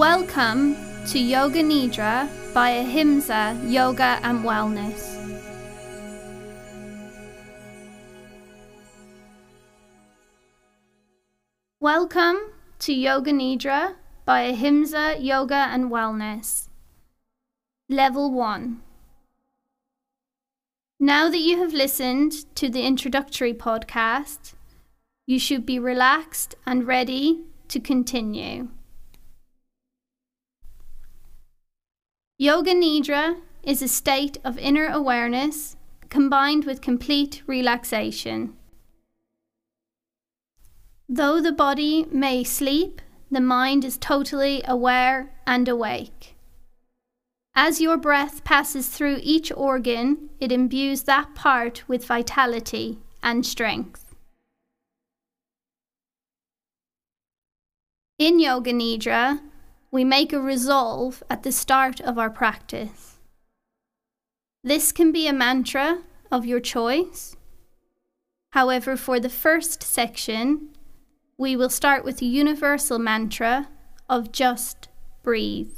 Welcome to Yoga Nidra by Ahimsa Yoga and Wellness. Welcome to Yoga Nidra by Ahimsa Yoga and Wellness. Level 1. Now that you have listened to the introductory podcast, you should be relaxed and ready to continue. Yoga Nidra is a state of inner awareness combined with complete relaxation. Though the body may sleep, the mind is totally aware and awake. As your breath passes through each organ, it imbues that part with vitality and strength. In Yoga Nidra, we make a resolve at the start of our practice. This can be a mantra of your choice. However, for the first section, we will start with a universal mantra of just breathe.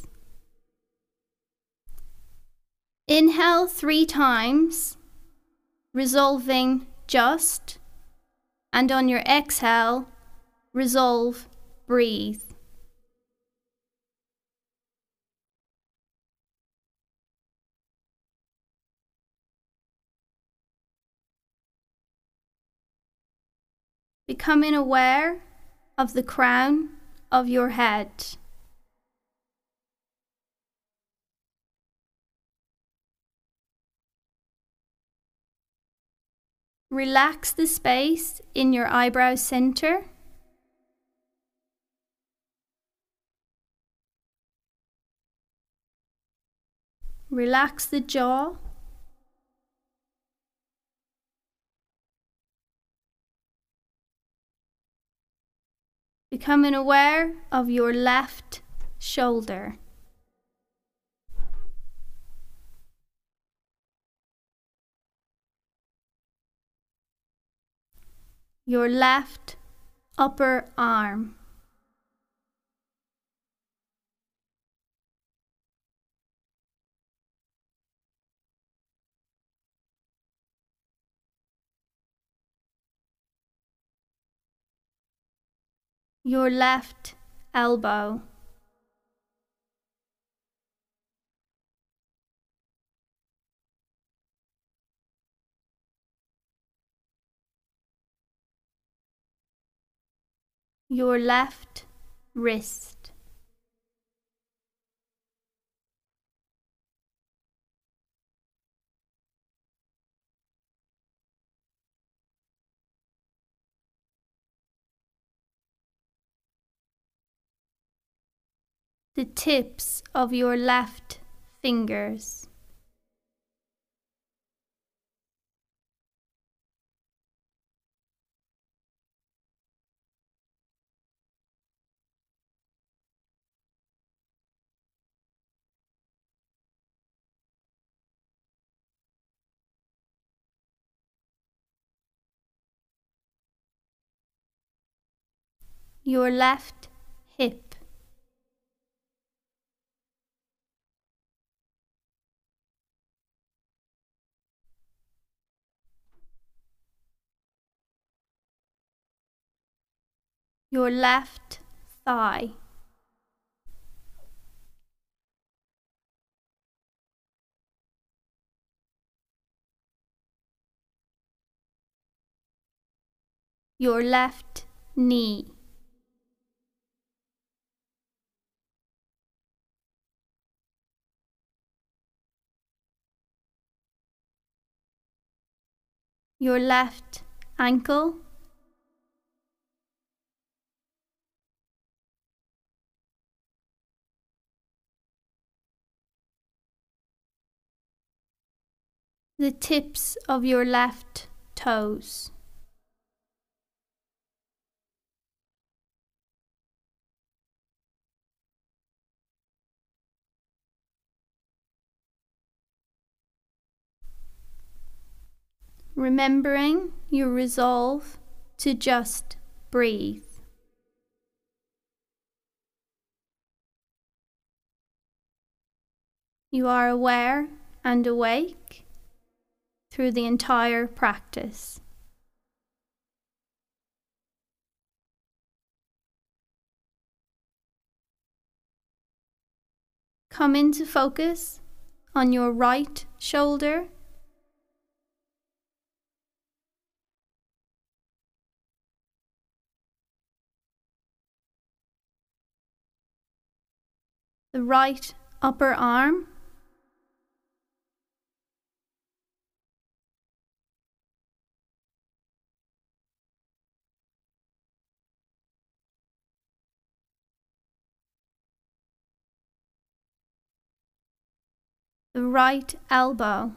Inhale three times, resolving just, and on your exhale, resolve breathe. Becoming aware of the crown of your head. Relax the space in your eyebrow center. Relax the jaw. Becoming aware of your left shoulder. Your left upper arm. Your left elbow. Your left wrist. The tips of your left fingers. Your left hip. Your left thigh. Your left knee. Your left ankle. The tips of your left toes. Remembering your resolve to just breathe. You are aware and awake through the entire practice. Come into focus on your right shoulder. The right upper arm. The right elbow.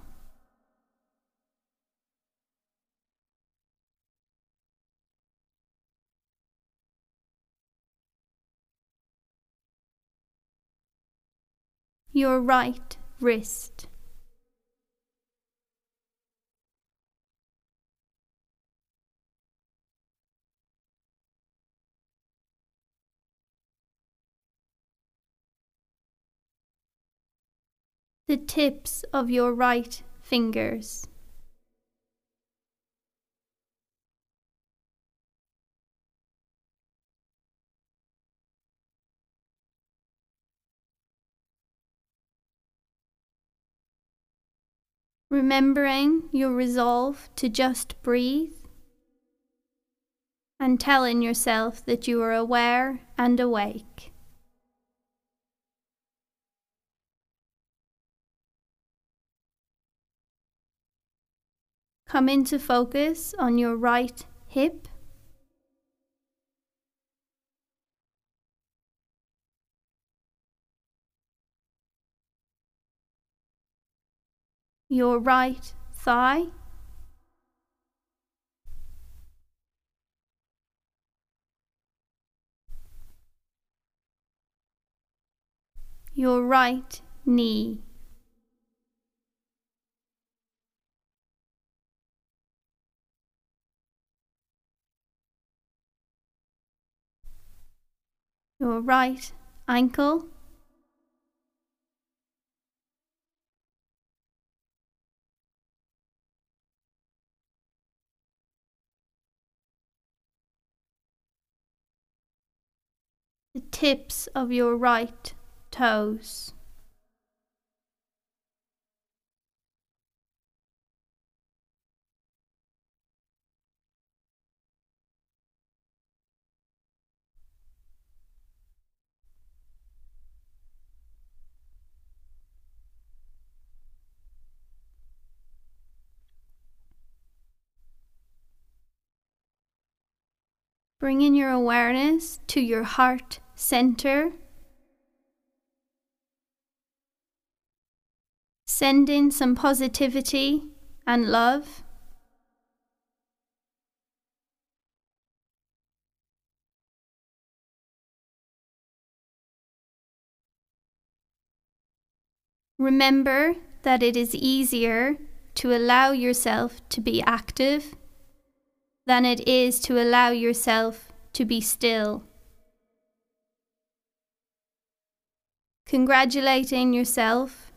Your right wrist. The tips of your right fingers. Remembering your resolve to just breathe and telling yourself that you are aware and awake. Come into focus on your right hip. Your right thigh. Your right knee. Your right ankle. The tips of your right toes. Bringing your awareness to your heart center. Send in some positivity and love. Remember that it is easier to allow yourself to be active than it is to allow yourself to be still. Congratulating yourself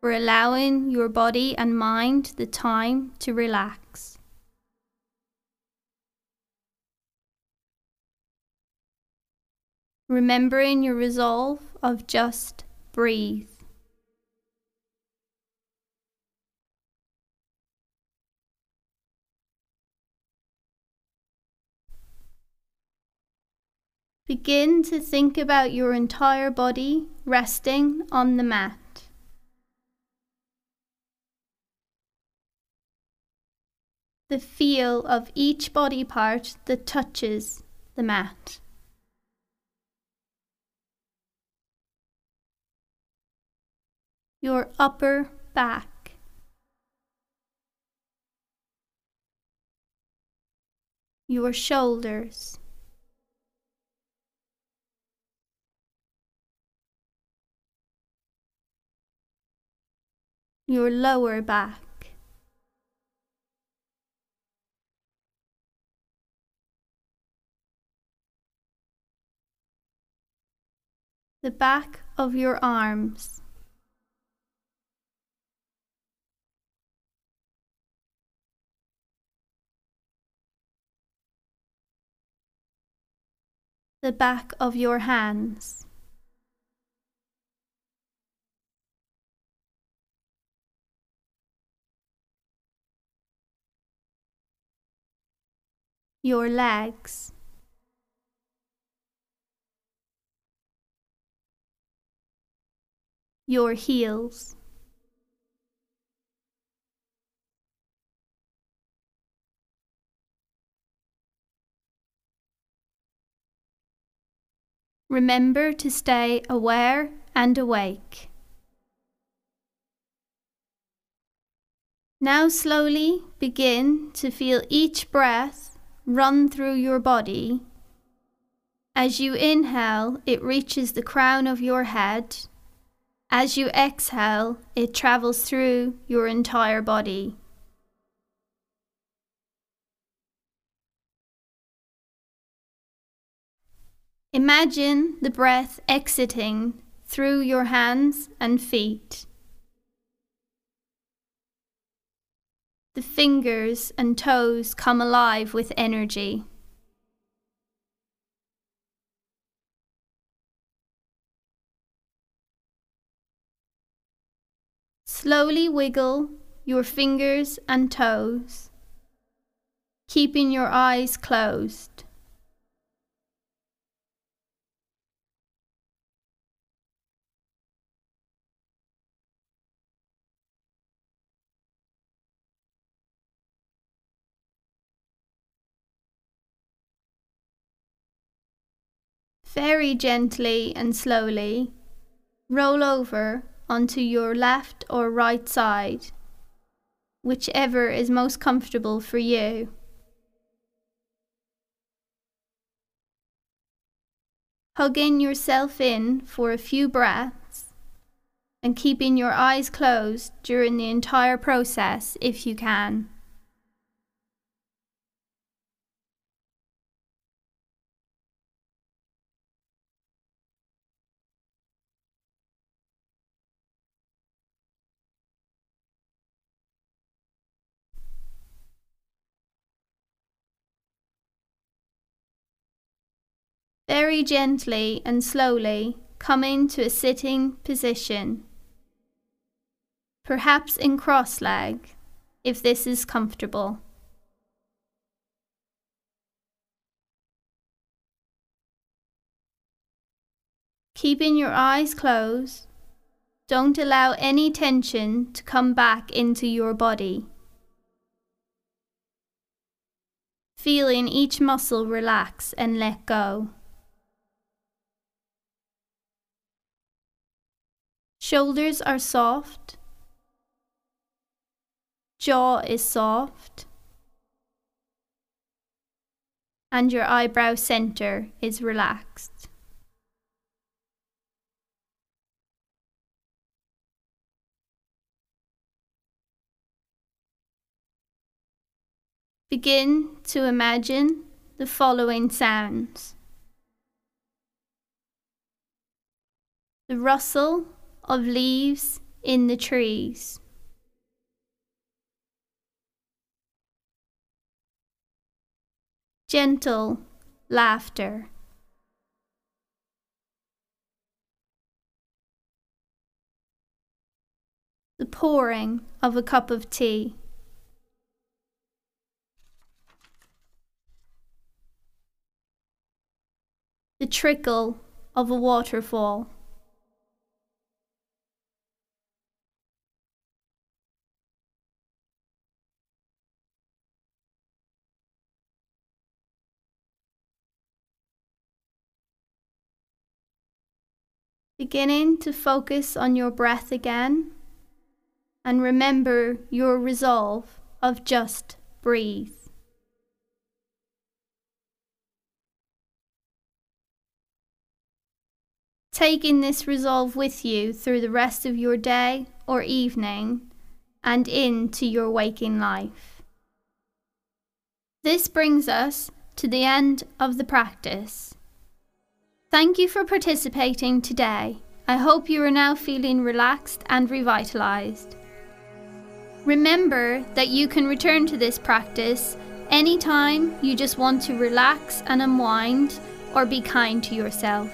for allowing your body and mind the time to relax. Remembering your resolve of just breathe. Begin to think about your entire body resting on the mat. The feel of each body part that touches the mat. Your upper back. Your shoulders. your lower back. the back of your arms. The back of your hands. Your legs. Your heels. Remember to stay aware and awake. Now slowly begin to feel each breath run through your body. As you inhale, it reaches the crown of your head. As you exhale, it travels through your entire body. Imagine the breath exiting through your hands and feet. The fingers and toes come alive with energy. Slowly wiggle your fingers and toes, keeping your eyes closed. Very gently and slowly roll over onto your left or right side, whichever is most comfortable for you. Hugging yourself in for a few breaths and keeping your eyes closed during the entire process if you can. Very gently and slowly come into a sitting position, perhaps in cross leg, if this is comfortable. Keeping your eyes closed, don't allow any tension to come back into your body. Feeling each muscle relax and let go. Shoulders are soft. Jaw is soft. And your eyebrow center is relaxed. Begin to imagine the following sounds. The rustle of leaves in the trees. Gentle laughter. The pouring of a cup of tea. The trickle of a waterfall. Beginning to focus on your breath again and remember your resolve of just breathe. Taking this resolve with you through the rest of your day or evening and into your waking life. This brings us to the end of the practice. Thank you for participating today. I hope you are now feeling relaxed and revitalized. Remember that you can return to this practice anytime you just want to relax and unwind or be kind to yourself.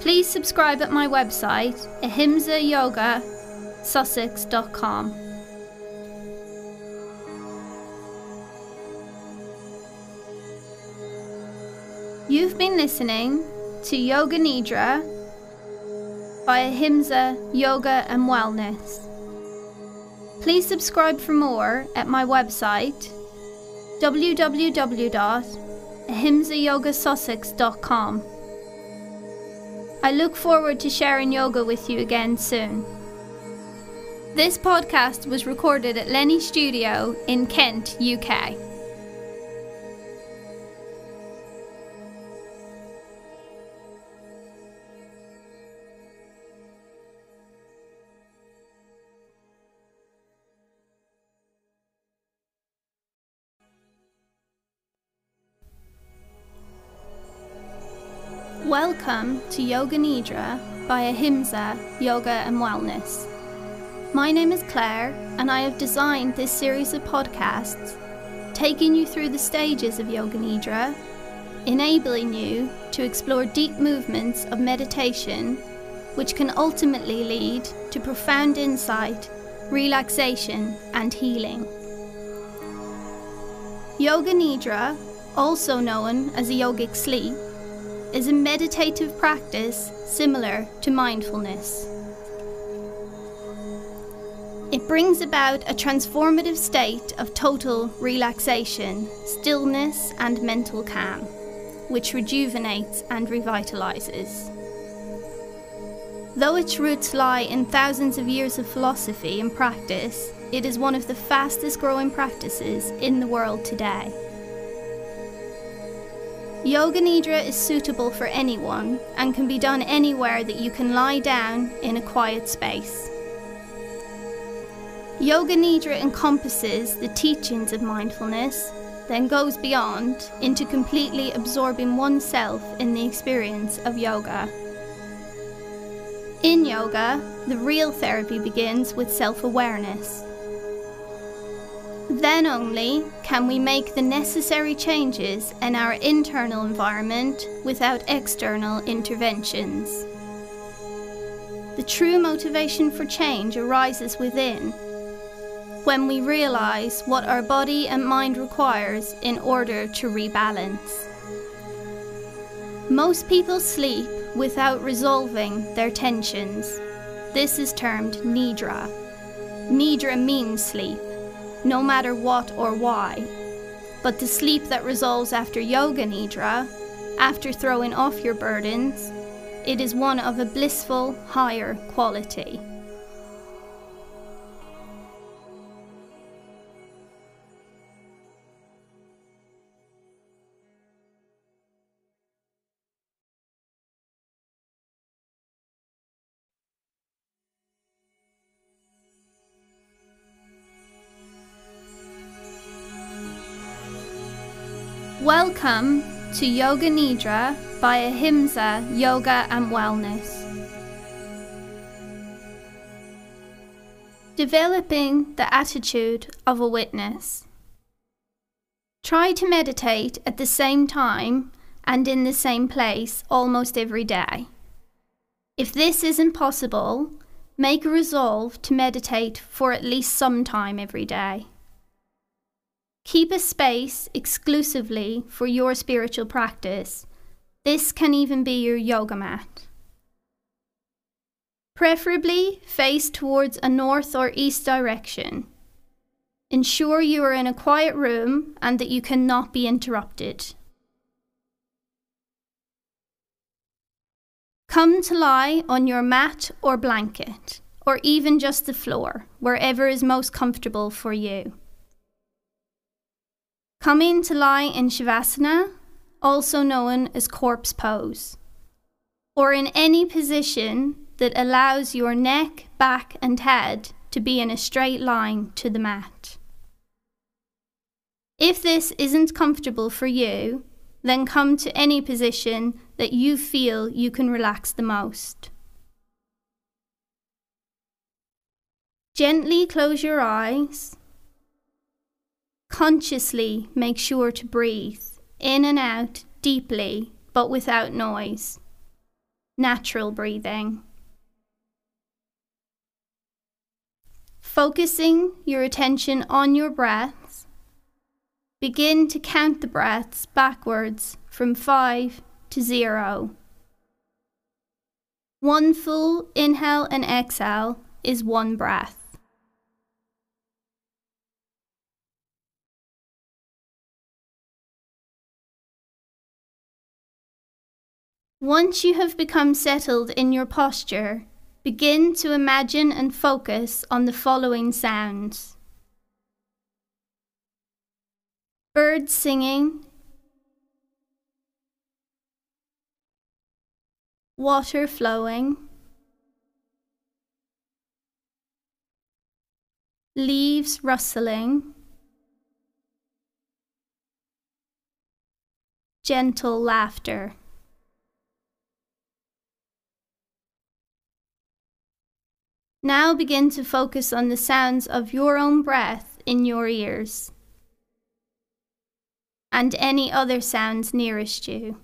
Please subscribe at my website, ahimsayogasussex.com. You've been listening to Yoga Nidra by Ahimsa Yoga and Wellness. Please subscribe for more at my website www.ahimsayogasussex.com. I look forward to sharing yoga with you again soon. This podcast was recorded at Lenny Studio in Kent, UK. Welcome to Yoga Nidra by Ahimsa Yoga and Wellness. My name is Claire, and I have designed this series of podcasts, taking you through the stages of Yoga Nidra, enabling you to explore deep movements of meditation, which can ultimately lead to profound insight, relaxation, and healing. Yoga Nidra, also known as yogic sleep, is a meditative practice similar to mindfulness. It brings about a transformative state of total relaxation, stillness, and mental calm, which rejuvenates and revitalizes. Though its roots lie in thousands of years of philosophy and practice, it is one of the fastest growing practices in the world today. Yoga Nidra is suitable for anyone and can be done anywhere that you can lie down in a quiet space. Yoga Nidra encompasses the teachings of mindfulness, then goes beyond into completely absorbing oneself in the experience of yoga. In yoga, the real therapy begins with self awareness. Then only can we make the necessary changes in our internal environment without external interventions. The true motivation for change arises within when we realize what our body and mind requires in order to rebalance. Most people sleep without resolving their tensions. This is termed nidra. Nidra means sleep no matter what or why. But the sleep that resolves after Yoga Nidra, after throwing off your burdens, it is one of a blissful, higher quality. Welcome to Yoga Nidra by Ahimsa Yoga and Wellness. Developing the attitude of a witness. Try to meditate at the same time and in the same place almost every day. If this isn't possible, make a resolve to meditate for at least some time every day. Keep a space exclusively for your spiritual practice. This can even be your yoga mat. Preferably face towards a north or east direction. Ensure you are in a quiet room and that you cannot be interrupted. Come to lie on your mat or blanket, or even just the floor, wherever is most comfortable for you. Coming to lie in Shavasana, also known as corpse pose, or in any position that allows your neck, back, and head to be in a straight line to the mat. If this isn't comfortable for you, then come to any position that you feel you can relax the most. Gently close your eyes Consciously make sure to breathe in and out deeply but without noise. Natural breathing. Focusing your attention on your breaths, begin to count the breaths backwards from 5 to 0. One full inhale and exhale is one breath. Once you have become settled in your posture, begin to imagine and focus on the following sounds. Birds singing, water flowing, leaves rustling, gentle laughter. Now begin to focus on the sounds of your own breath in your ears and any other sounds nearest you.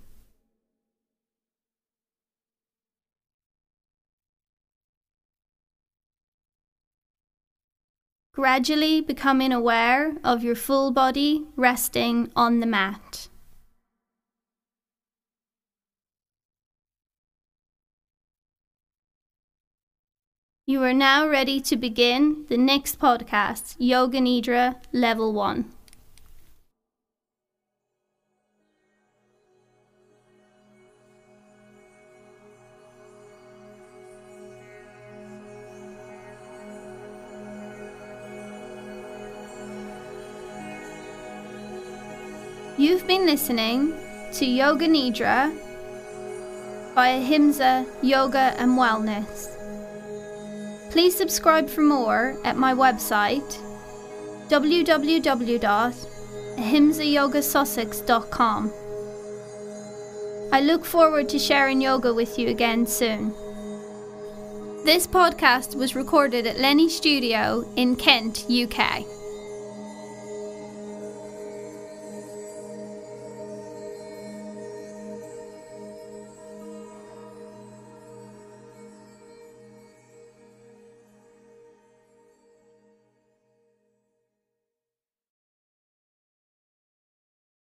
Gradually becoming aware of your full body resting on the mat. You are now ready to begin the next podcast, Yoga Nidra Level 1. You've been listening to Yoga Nidra by Ahimsa Yoga and Wellness. Please subscribe for more at my website www.ahimsayogasussex.com. I look forward to sharing yoga with you again soon. This podcast was recorded at Lenny Studio in Kent, UK.